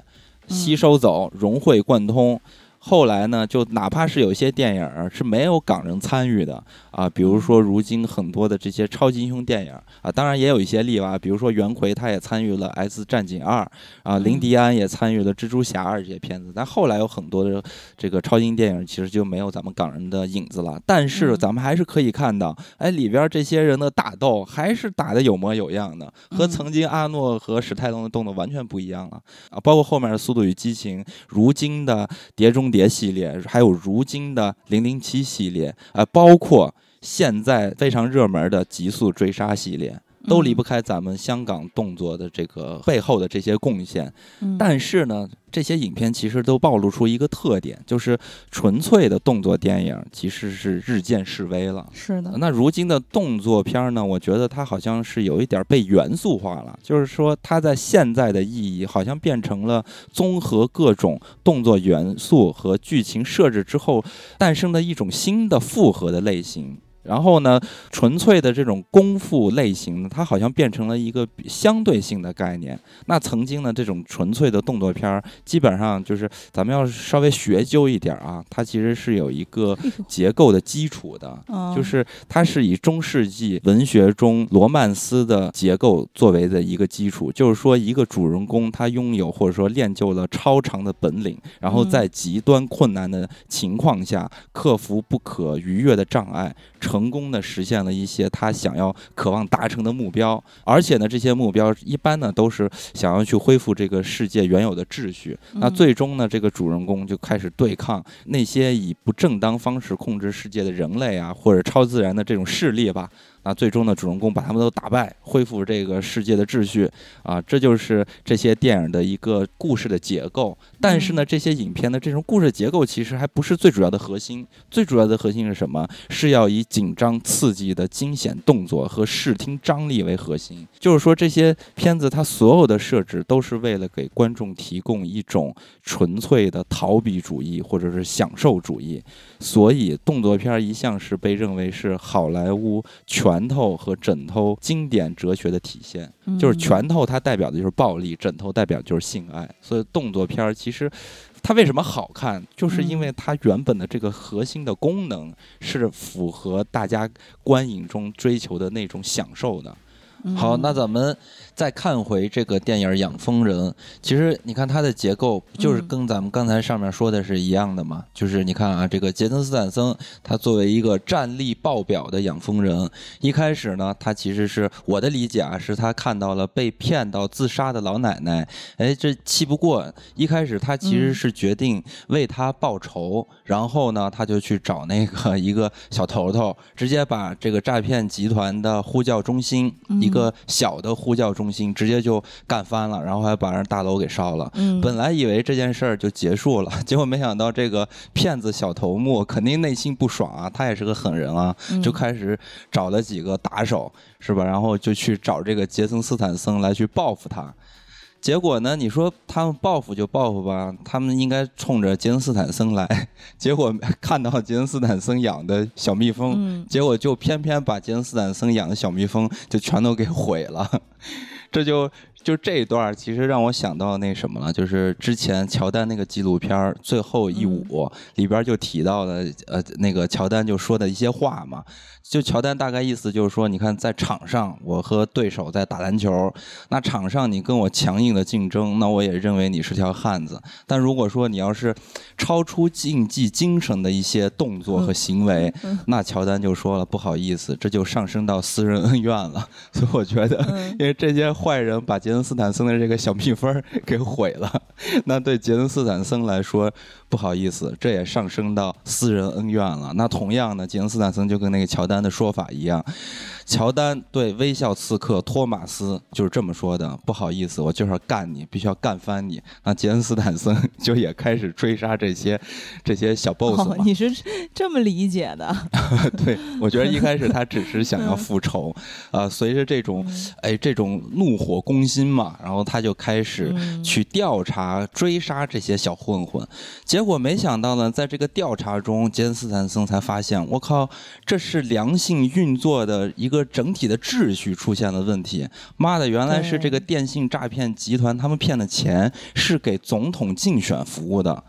吸收走，融会贯通。后来呢，就哪怕是有一些电影儿是没有港人参与的啊，比如说如今很多的这些超级英雄电影儿啊，当然也有一些例外，比如说袁奎他也参与了《X 战警二》啊，林嗯迪安也参与了《蜘蛛侠二》这些片子，但后来有很多的这个超级英雄电影其实就没有咱们港人的影子了。但是嗯咱们还是可以看到，哎，里边这些人的打斗还是打得有模有样的，和嗯曾经阿诺和史泰龙的动作完全不一样了啊！包括后面的《速度与激情》，如今的《碟中谍》系列，还有如今的《零零七》系列，呃、包括现在非常热门的《极速追杀》系列。都离不开咱们香港动作的这个背后的这些贡献，嗯但是呢，这些影片其实都暴露出一个特点，就是纯粹的动作电影其实是日渐式微了。是的，那如今的动作片儿呢，我觉得它好像是有一点被元素化了，就是说它在现在的意义好像变成了综合各种动作元素和剧情设置之后诞生的一种新的复合的类型。然后呢，纯粹的这种功夫类型呢，它好像变成了一个比相对性的概念。那曾经呢，这种纯粹的动作片儿，基本上就是咱们要稍微学究一点儿啊，它其实是有一个结构的基础的。嗯 就是它是以中世纪文学中罗曼斯的结构作为的一个基础，就是说一个主人公他拥有或者说练就了超长的本领，然后嗯在极端困难的情况下克服不可逾越的障碍，成功的实现了一些他想要渴望达成的目标，而且呢，这些目标一般呢都是想要去恢复这个世界原有的秩序。那嗯最终呢，这个主人公就开始对抗那些以不正当方式控制世界的人类啊，或者超自然的这种势力吧。那最终呢，主人公把他们都打败，恢复这个世界的秩序啊，这就是这些电影的一个故事的结构。但是呢，这些影片的这种故事结构其实还不是最主要的核心，最主要的核心是什么？是要以紧张刺激的惊险动作和视听张力为核心。就是说，这些片子它所有的设置都是为了给观众提供一种纯粹的逃避主义或者是享受主义。所以，动作片儿一向是被认为是好莱坞拳头和枕头经典哲学的体现。就是嗯拳头，它代表的就是暴力；枕头代表就是性爱。所以，动作片儿其实它为什么好看，就是因为它原本的这个核心的功能是符合大家观影中追求的那种享受的。好，那咱们再看回这个电影《养蜂人》，其实你看它的结构，就是嗯跟咱们刚才上面说的是一样的嘛。就是你看啊，这个杰森斯坦森，他作为一个战力爆表的养蜂人，一开始呢，他其实是我的理解啊，是他看到了被骗到自杀的老奶奶，哎，这气不过，一开始他其实嗯是决定为他报仇，然后呢，他就去找那个一个小头头，直接把这个诈骗集团的呼叫中心，嗯一个小的呼叫中心，直接就干翻了，然后还把人大楼给烧了。嗯，本来以为这件事儿就结束了，结果没想到这个骗子小头目肯定内心不爽啊，他也是个狠人啊，嗯就开始找了几个打手，是吧？然后就去找这个杰森斯坦森来去报复他。结果呢？你说他们报复就报复吧，他们应该冲着杰森斯坦森来，结果看到杰森斯坦森养的小蜜蜂，嗯结果就偏偏把杰森斯坦森养的小蜜蜂就全都给毁了，这就就这一段其实让我想到那什么了，就是之前乔丹那个纪录片《最后一舞》里边就提到了，呃，那个乔丹就说的一些话嘛。就乔丹大概意思就是说，你看在场上我和对手在打篮球，那场上你跟我强硬的竞争，那我也认为你是条汉子。但如果说你要是超出竞技精神的一些动作和行为，那乔丹就说了不好意思，这就上升到私人恩怨了。所以我觉得，因为这些坏人把杰森斯坦森的这个小蜜蜂 给毁了，那对杰森斯坦森来说不好意思，这也上升到私人恩怨了。那同样呢，杰森斯坦森就跟那个乔丹的说法一样，乔丹对微笑刺客托马斯就是这么说的：不好意思，我就是要干你，必须要干翻你。那杰恩斯坦森就也开始追杀这些 这些小 boss。哦，你是这么理解的？对，我觉得一开始他只是想要复仇，啊、随着这种，哎，这种怒火攻心嘛，然后他就开始嗯去调查、追杀这些小混混。结果没想到呢，在这个调查中，杰恩斯坦森才发现，我靠，这是良性运作的一个整体的秩序出现了问题。妈的，原来是这个电信诈骗集团他们骗的钱是给总统竞选服务的。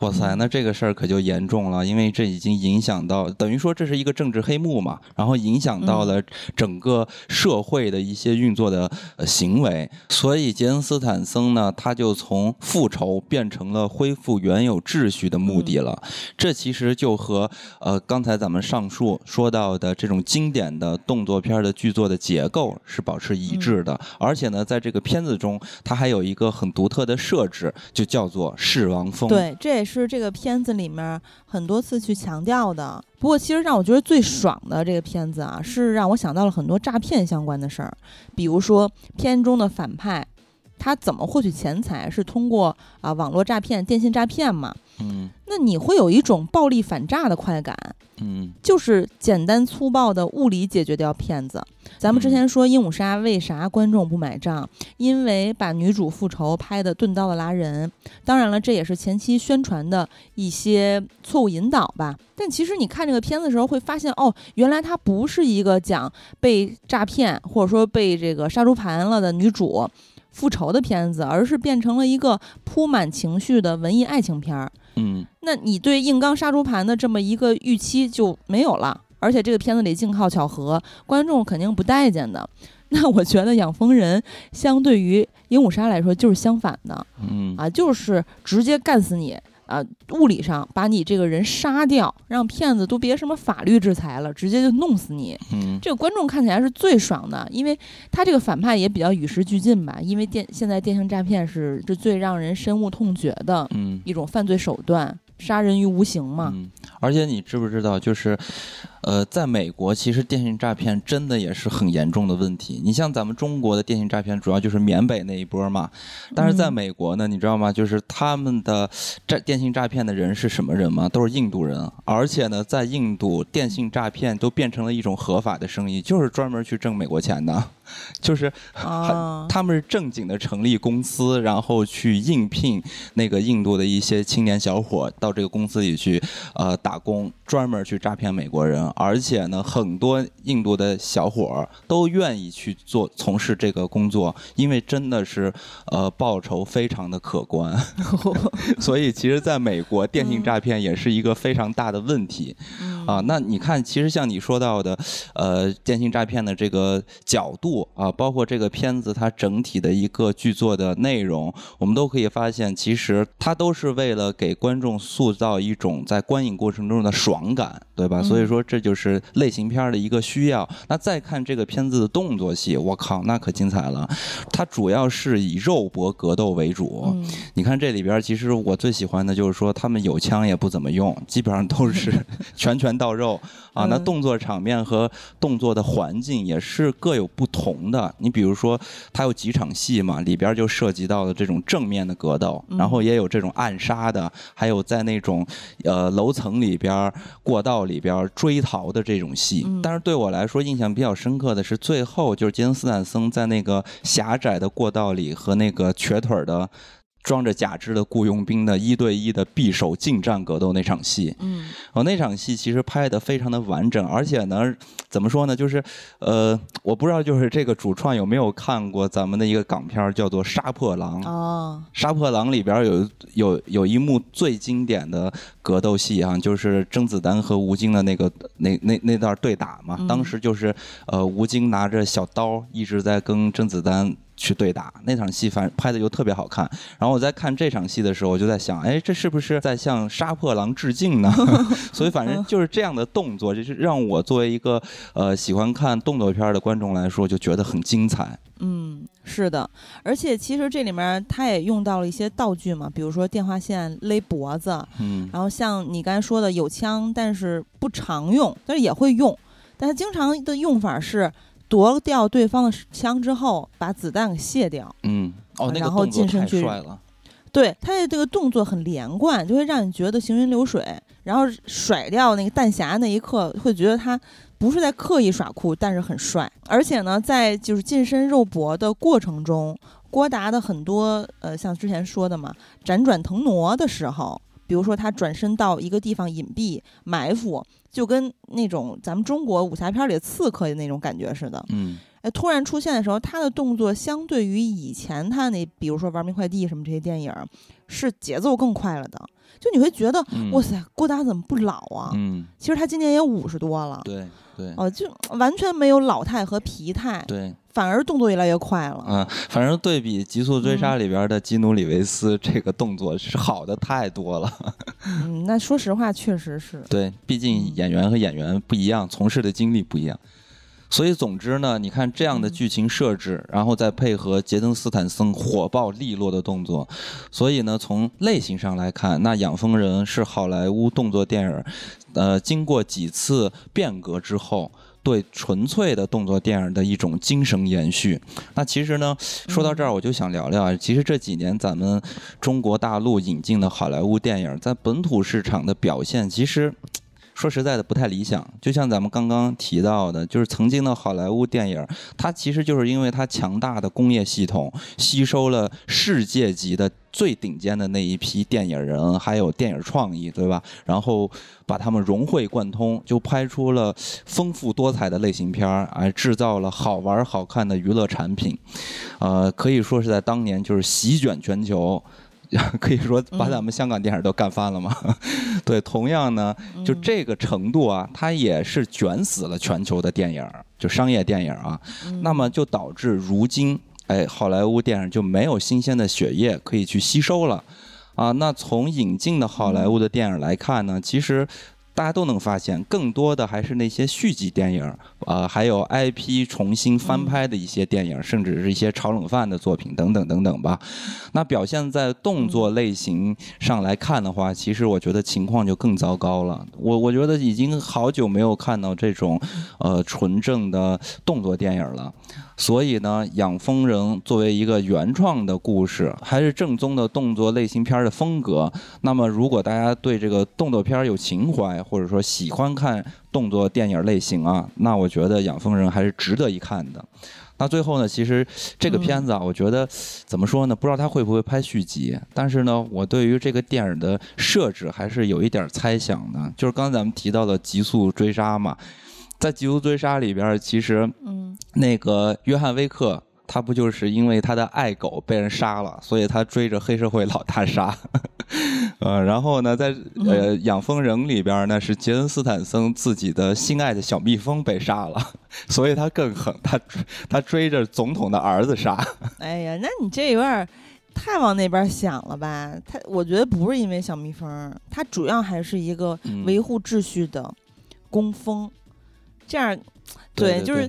哇塞，那这个事儿可就严重了，因为这已经影响到，等于说这是一个政治黑幕嘛，然后影响到了整个社会的一些运作的呃行为，所以杰恩斯坦森呢，他就从复仇变成了恢复原有秩序的目的了。这其实就和呃刚才咱们上述说到的这种经典的动作片的剧作的结构是保持一致的，而且呢，在这个片子中，它还有一个很独特的设置，就叫做狮王风。对，这也是是这个片子里面很多次去强调的。不过，其实让我觉得最爽的这个片子啊，是让我想到了很多诈骗相关的事儿，比如说片中的反派。他怎么获取钱财？是通过啊网络诈骗、电信诈骗嘛？嗯那你会有一种暴力反诈的快感，嗯就是简单粗暴的物理解决掉骗子。咱们之前说《鹦鹉杀》为啥观众不买账？因为把女主复仇拍的钝刀的拉人。当然了，这也是前期宣传的一些错误引导吧。但其实你看这个片子的时候，会发现哦，原来它不是一个讲被诈骗或者说被这个杀猪盘了的女主复仇的片子，而是变成了一个铺满情绪的文艺爱情片儿。嗯那你对硬刚杀猪盘的这么一个预期就没有了，而且这个片子里净靠巧合，观众肯定不待见的。那我觉得《养蜂人》相对于《鹦鹉杀》来说就是相反的嗯啊，就是直接干死你啊，物理上把你这个人杀掉，让骗子都别什么法律制裁了，直接就弄死你。嗯这个观众看起来是最爽的，因为他这个反派也比较与时俱进吧，因为电现在电信诈骗是这最让人深恶痛绝的嗯一种犯罪手段，杀人于无形嘛。嗯，而且你知不知道，就是，呃，在美国，其实电信诈骗真的也是很严重的问题。你像咱们中国的电信诈骗，主要就是缅北那一波嘛，但是在嗯美国呢，你知道吗？就是他们的诈电信诈骗的人是什么人吗？都是印度人，而且呢，在印度电信诈骗都变成了一种合法的生意，就是专门去挣美国钱的，就是啊，他们是正经的成立公司，然后去应聘那个印度的一些青年小伙到这个公司里去，呃，打工，专门去诈骗美国人。而且呢，很多印度的小伙儿都愿意去做从事这个工作，因为真的是呃报酬非常的可观。所以其实在美国，电信诈骗也是一个非常大的问题。啊，那你看，其实像你说到的，呃，电信诈骗的这个角度啊，包括这个片子它整体的一个剧作的内容，我们都可以发现，其实它都是为了给观众塑造一种在观影过程中的爽感，对吧？所以说这就是类型片的一个需要。那再看这个片子的动作戏，我靠，那可精彩了。它主要是以肉搏格斗为主。你看这里边，其实我最喜欢的就是说，他们有枪也不怎么用，基本上都是 拳拳到肉啊。那动作场面和动作的环境也是各有不同的。你比如说，它有几场戏嘛，里边就涉及到了这种正面的格斗，然后也有这种暗杀的，还有在那种呃楼层里边、过道里边追逃的这种戏。但是对我来说，印象比较深刻的是最后，就是杰森斯坦森在那个狭窄的过道里和那个瘸腿的。装着假肢的雇佣兵的一对一的匕首近战格斗那场戏，嗯，哦，那场戏其实拍的非常的完整，而且呢，怎么说呢，就是呃，我不知道就是这个主创有没有看过咱们的一个港片叫做《杀破狼》哦，《杀破狼》里边有有有一幕最经典的格斗戏啊，就是甄子丹和吴京的那个那那那段对打嘛，当时就是呃，吴京拿着小刀一直在跟甄子丹。去对打那场戏，反拍的就特别好看。然后我在看这场戏的时候，我就在想，哎，这是不是在向杀破狼致敬呢？所以反正就是这样的动作，就是让我作为一个呃喜欢看动作片的观众来说，就觉得很精彩。嗯，是的，而且其实这里面他也用到了一些道具嘛，比如说电话线勒脖子，嗯，然后像你刚才说的有枪，但是不常用，但是也会用，但是经常的用法是。夺掉对方的枪之后，把子弹给卸掉。嗯，哦，然后近身去。对，他的这个动作很连贯，就会让你觉得行云流水。然后甩掉那个弹匣那一刻，会觉得他不是在刻意耍酷，但是很帅。而且呢，在就是近身肉搏的过程中，郭达的很多呃，像之前说的嘛，辗转腾挪的时候，比如说他转身到一个地方隐蔽埋伏。就跟那种咱们中国武侠片里的刺客的那种感觉似的，嗯，哎，突然出现的时候，他的动作相对于以前他那，比如说《玩命快递》什么这些电影，是节奏更快了的。就你会觉得，哇塞，郭达怎么不老啊？嗯，其实他今年也五十多了。对对，哦，就完全没有老态和疲态。对。反而动作越来越快了。嗯，反正对比《极速追杀》里边的基努里维斯，这个动作是好的太多了。嗯，那说实话，确实是。对，毕竟演员和演员不一样，从事的经历不一样。所以，总之呢，你看这样的剧情设置，然后再配合杰森斯坦森火爆利落的动作，所以呢，从类型上来看，那《养蜂人》是好莱坞动作电影，呃，经过几次变革之后。对纯粹的动作电影的一种精神延续。那其实呢，说到这儿，我就想聊聊啊。其实这几年咱们中国大陆引进的好莱坞电影，在本土市场的表现，其实说实在的不太理想。就像咱们刚刚提到的，就是曾经的好莱坞电影，它其实就是因为它强大的工业系统，吸收了世界级的。最顶尖的那一批电影人，还有电影创意，对吧？然后把他们融会贯通，就拍出了丰富多彩的类型片儿，哎，制造了好玩好看的娱乐产品，呃，可以说是在当年就是席卷全球，可以说把咱们香港电影都干翻了嘛。对，同样呢，就这个程度啊，它也是卷死了全球的电影，就商业电影啊。那么就导致如今。哎，好莱坞电影就没有新鲜的血液可以去吸收了，啊，那从引进的好莱坞的电影来看呢，其实大家都能发现，更多的还是那些续集电影，啊，还有 IP 重新翻拍的一些电影，甚至是一些炒冷饭的作品等等等等吧。那表现在动作类型上来看的话，其实我觉得情况就更糟糕了。我我觉得已经好久没有看到这种呃纯正的动作电影了。所以呢，《养蜂人》作为一个原创的故事，还是正宗的动作类型片的风格。那么，如果大家对这个动作片有情怀，或者说喜欢看动作电影类型啊，那我觉得《养蜂人》还是值得一看的。那最后呢，其实这个片子啊，我觉得怎么说呢？不知道他会不会拍续集，但是呢，我对于这个电影的设置还是有一点猜想的。就是刚才咱们提到的《极速追杀》嘛，在《极速追杀》里边，其实嗯那个约翰威克。他不就是因为他的爱狗被人杀了，所以他追着黑社会老大杀，呃，然后呢，在呃养蜂人里边呢，是杰森斯坦森自己的心爱的小蜜蜂被杀了，所以他更狠，他他追着总统的儿子杀。哎呀，那你这有点太往那边想了吧？他我觉得不是因为小蜜蜂他，主要还是一个嗯维护秩序的工蜂，这样。对对就是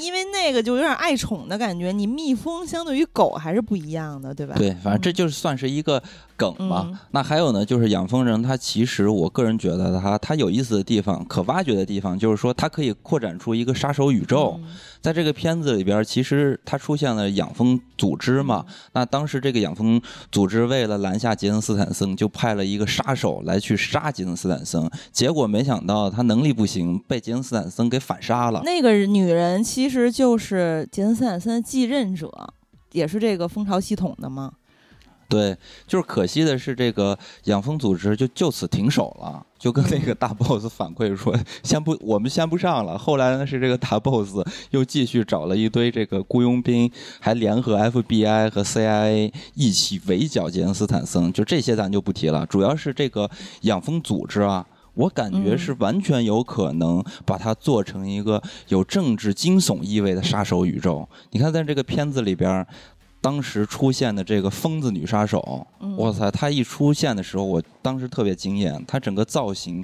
因为那个就有点爱宠的感觉，你蜜蜂相对于狗还是不一样的，对吧？对，反正这就是算是一个梗嘛。嗯那还有呢，就是养蜂人，他其实我个人觉得他他有意思的地方，可挖掘的地方，就是说它可以扩展出一个杀手宇宙。嗯在这个片子里边，其实他出现了养蜂组织嘛。那当时这个养蜂组织为了拦下杰森斯坦森，就派了一个杀手来去杀杰森斯坦森。结果没想到他能力不行，被杰森斯坦森给反杀了。那个女人其实就是杰森斯坦森的继任者，也是这个蜂巢系统的嘛。对，就是可惜的是，这个养蜂组织就就此停手了，就跟那个大 boss 反馈说，先不，我们先不上了。后来呢，是这个大 boss 又继续找了一堆这个雇佣兵，还联合 FBI 和 CIA 一起围剿杰恩斯坦森。就这些咱就不提了，主要是这个养蜂组织啊。我感觉嗯是完全有可能把它做成一个有政治惊悚意味的杀手宇宙。你看，在这个片子里边儿，当时出现的这个疯子女杀手，嗯哇塞！她一出现的时候，我当时特别惊艳，她整个造型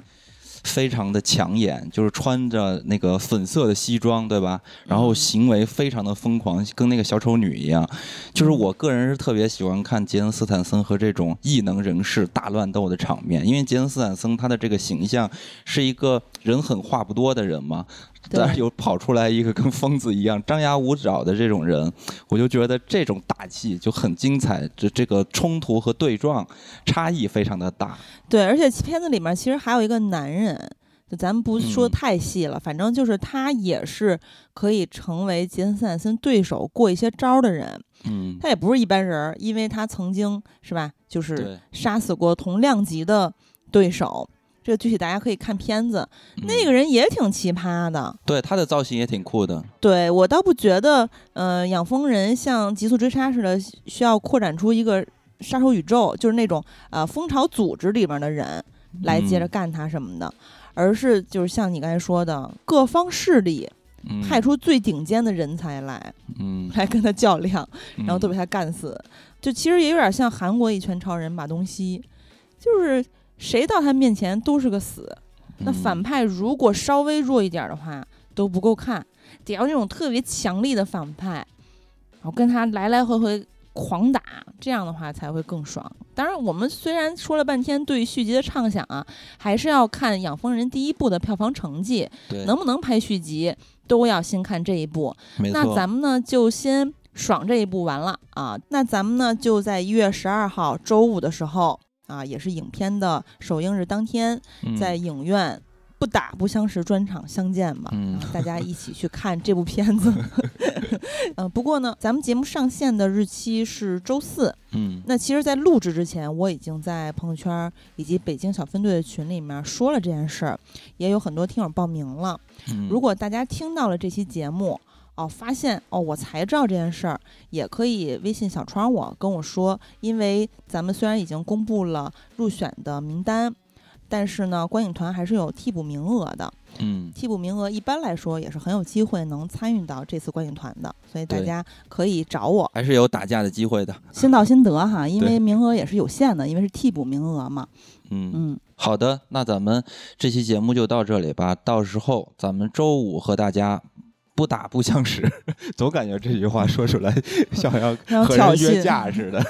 非常的抢眼，就是穿着那个粉色的西装，对吧？然后嗯行为非常的疯狂，跟那个小丑女一样。就是我个人是特别喜欢看杰森斯坦森和这种异能人士大乱斗的场面，因为杰森斯坦森他的这个形象是一个人狠话不多的人嘛。对但是又跑出来一个跟疯子一样张牙舞爪的这种人，我就觉得这种打戏就很精彩，这这个冲突和对撞差异非常的大。对，而且片子里面其实还有一个男人，就咱们不说嗯太细了，反正就是他也是可以成为杰森斯坦森对手过一些招儿的人。嗯，他也不是一般人儿，因为他曾经是吧，就是，杀死过同量级的对手。这个具体大家可以看片子，那个嗯人也挺奇葩的。对他的造型也挺酷的。对我倒不觉得，呃，养蜂人像极速追杀似的，需要扩展出一个杀手宇宙，就是那种呃蜂巢组织里面的人来接着嗯干他什么的，而是就是像你刚才说的，各方势力嗯，派出最顶尖的人才来，嗯，来跟他较量，然后都嗯被他干死。就其实也有点像韩国一拳超人马东锡，就是谁到他面前都是个死。那嗯反派如果稍微弱一点的话都不够看，得要那种特别强力的反派，然后跟他来来回回狂打，这样的话才会更爽。当然，我们虽然说了半天对续集的畅想啊，还是要看《养蜂人》第一部的票房成绩，对，能不能拍续集，都要先看这一部。那，咱们呢就先爽这一部完了啊。那咱们呢就在一月十二号周五的时候啊，也是影片的首映日当天，嗯在影院不打不相识专场相见嘛。嗯然后大家一起去看这部片子。嗯、不过呢，咱们节目上线的日期是周四。嗯那其实，在录制之前，我已经在朋友圈儿以及北京小分队的群里面说了这件事儿，也有很多听友报名了。嗯，如果大家听到了这期节目，哦，发现哦，我才知道这件事儿，也可以微信小窗我跟我说，因为咱们虽然已经公布了入选的名单，但是呢，观影团还是有替补名额的。嗯替补名额一般来说也是很有机会能参与到这次观影团的，所以大家可以找我，还是有打架的机会的。先到先得哈，因为名额也是有限的，因为是替补名额嘛。嗯嗯，好的，那咱们这期节目就到这里吧。到时候咱们周五和大家不打不相识，总感觉这句话说出来 像要 和人约架似的。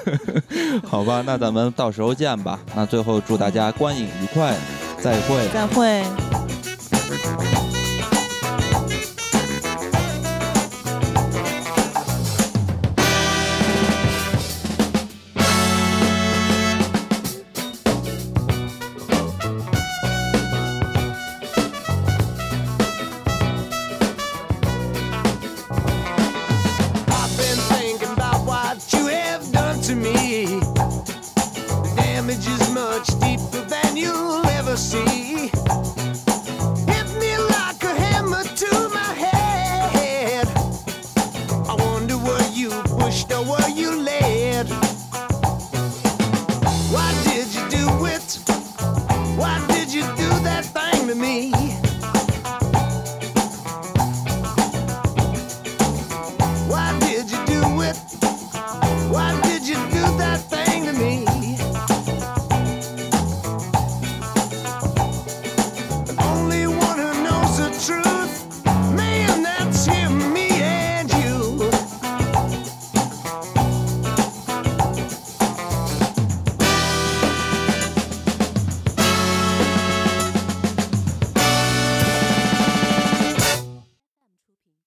好吧，那咱们到时候见吧。那最后祝大家观影愉快，再会。再会。